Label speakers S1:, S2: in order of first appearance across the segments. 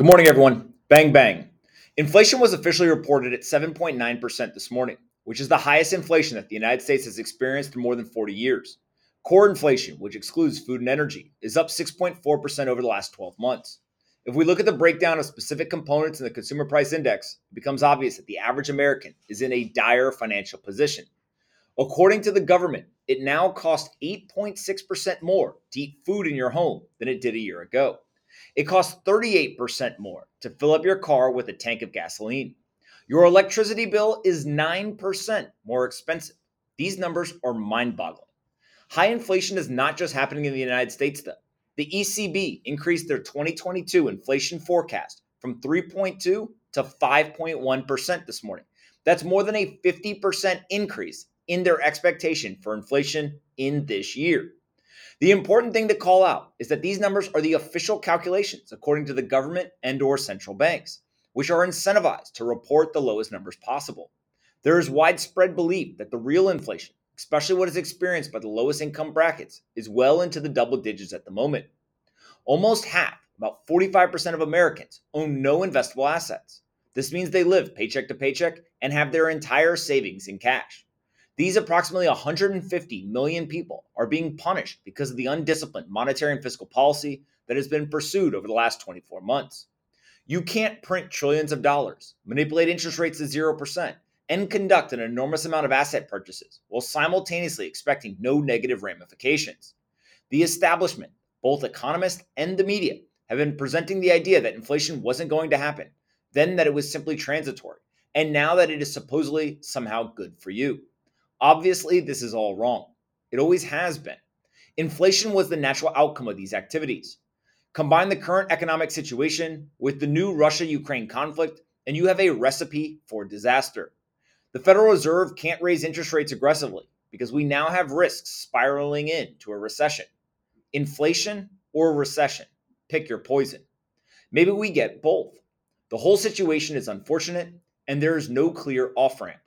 S1: Good morning, everyone. Bang, bang. Inflation was officially reported at 7.9% this morning, which is the highest inflation that the United States has experienced in more than 40 years. Core inflation, which excludes food and energy, is up 6.4% over the last 12 months. If we look at the breakdown of specific components in the Consumer Price Index, it becomes obvious that the average American is in a dire financial position. According to the government, it now costs 8.6% more to eat food in your home than it did a year ago. It costs 38% more to fill up your car with a tank of gasoline. Your electricity bill is 9% more expensive. These numbers are mind boggling. High inflation is not just happening in the United States, though. The ECB increased their 2022 inflation forecast from 3.2 to 5.1% this morning. That's more than a 50% increase in their expectation for inflation in this year. The important thing to call out is that these numbers are the official calculations according to the government and or central banks, which are incentivized to report the lowest numbers possible. There is widespread belief that the real inflation, especially what is experienced by the lowest income brackets, is well into the double digits at the moment. Almost half, about 45% of Americans, own no investable assets. This means they live paycheck to paycheck and have their entire savings in cash. These approximately 150 million people are being punished because of the undisciplined monetary and fiscal policy that has been pursued over the last 24 months. You can't print trillions of dollars, manipulate interest rates to 0%, and conduct an enormous amount of asset purchases while simultaneously expecting no negative ramifications. The establishment, both economists and the media, have been presenting the idea that inflation wasn't going to happen, then that it was simply transitory, and now that it is supposedly somehow good for you. Obviously, this is all wrong. It always has been. Inflation was the natural outcome of these activities. Combine the current economic situation with the new Russia Ukraine conflict, and you have a recipe for disaster. The Federal Reserve can't raise interest rates aggressively because we now have risks spiraling into a recession. Inflation or recession? Pick your poison. Maybe we get both. The whole situation is unfortunate, and there is no clear off ramp.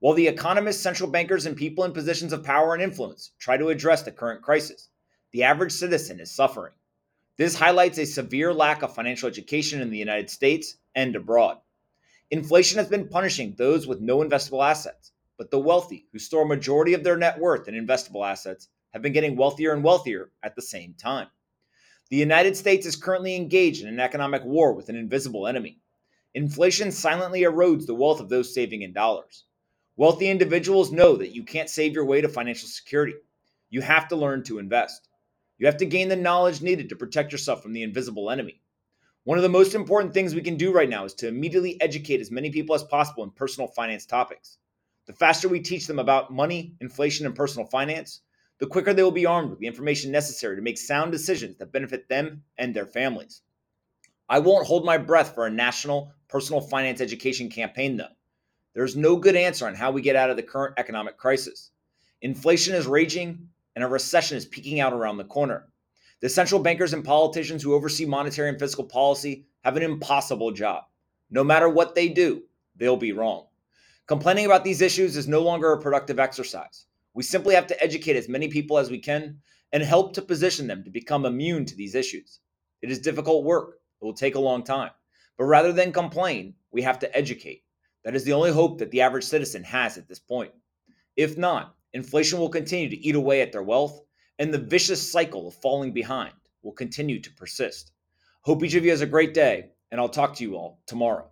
S1: While the economists, central bankers, and people in positions of power and influence try to address the current crisis, the average citizen is suffering. This highlights a severe lack of financial education in the United States and abroad. Inflation has been punishing those with no investable assets, but the wealthy, who store a majority of their net worth in investable assets, have been getting wealthier and wealthier at the same time. The United States is currently engaged in an economic war with an invisible enemy. Inflation silently erodes the wealth of those saving in dollars. Wealthy individuals know that you can't save your way to financial security. You have to learn to invest. You have to gain the knowledge needed to protect yourself from the invisible enemy. One of the most important things we can do right now is to immediately educate as many people as possible in personal finance topics. The faster we teach them about money, inflation, and personal finance, the quicker they will be armed with the information necessary to make sound decisions that benefit them and their families. I won't hold my breath for a national personal finance education campaign, though. There's no good answer on how we get out of the current economic crisis. Inflation is raging and a recession is peeking out around the corner. The central bankers and politicians who oversee monetary and fiscal policy have an impossible job. No matter what they do, they'll be wrong. Complaining about these issues is no longer a productive exercise. We simply have to educate as many people as we can and help to position them to become immune to these issues. It is difficult work, it will take a long time. But rather than complain, we have to educate. That is the only hope that the average citizen has at this point. If not, inflation will continue to eat away at their wealth, and the vicious cycle of falling behind will continue to persist. Hope each of you has a great day, and I'll talk to you all tomorrow.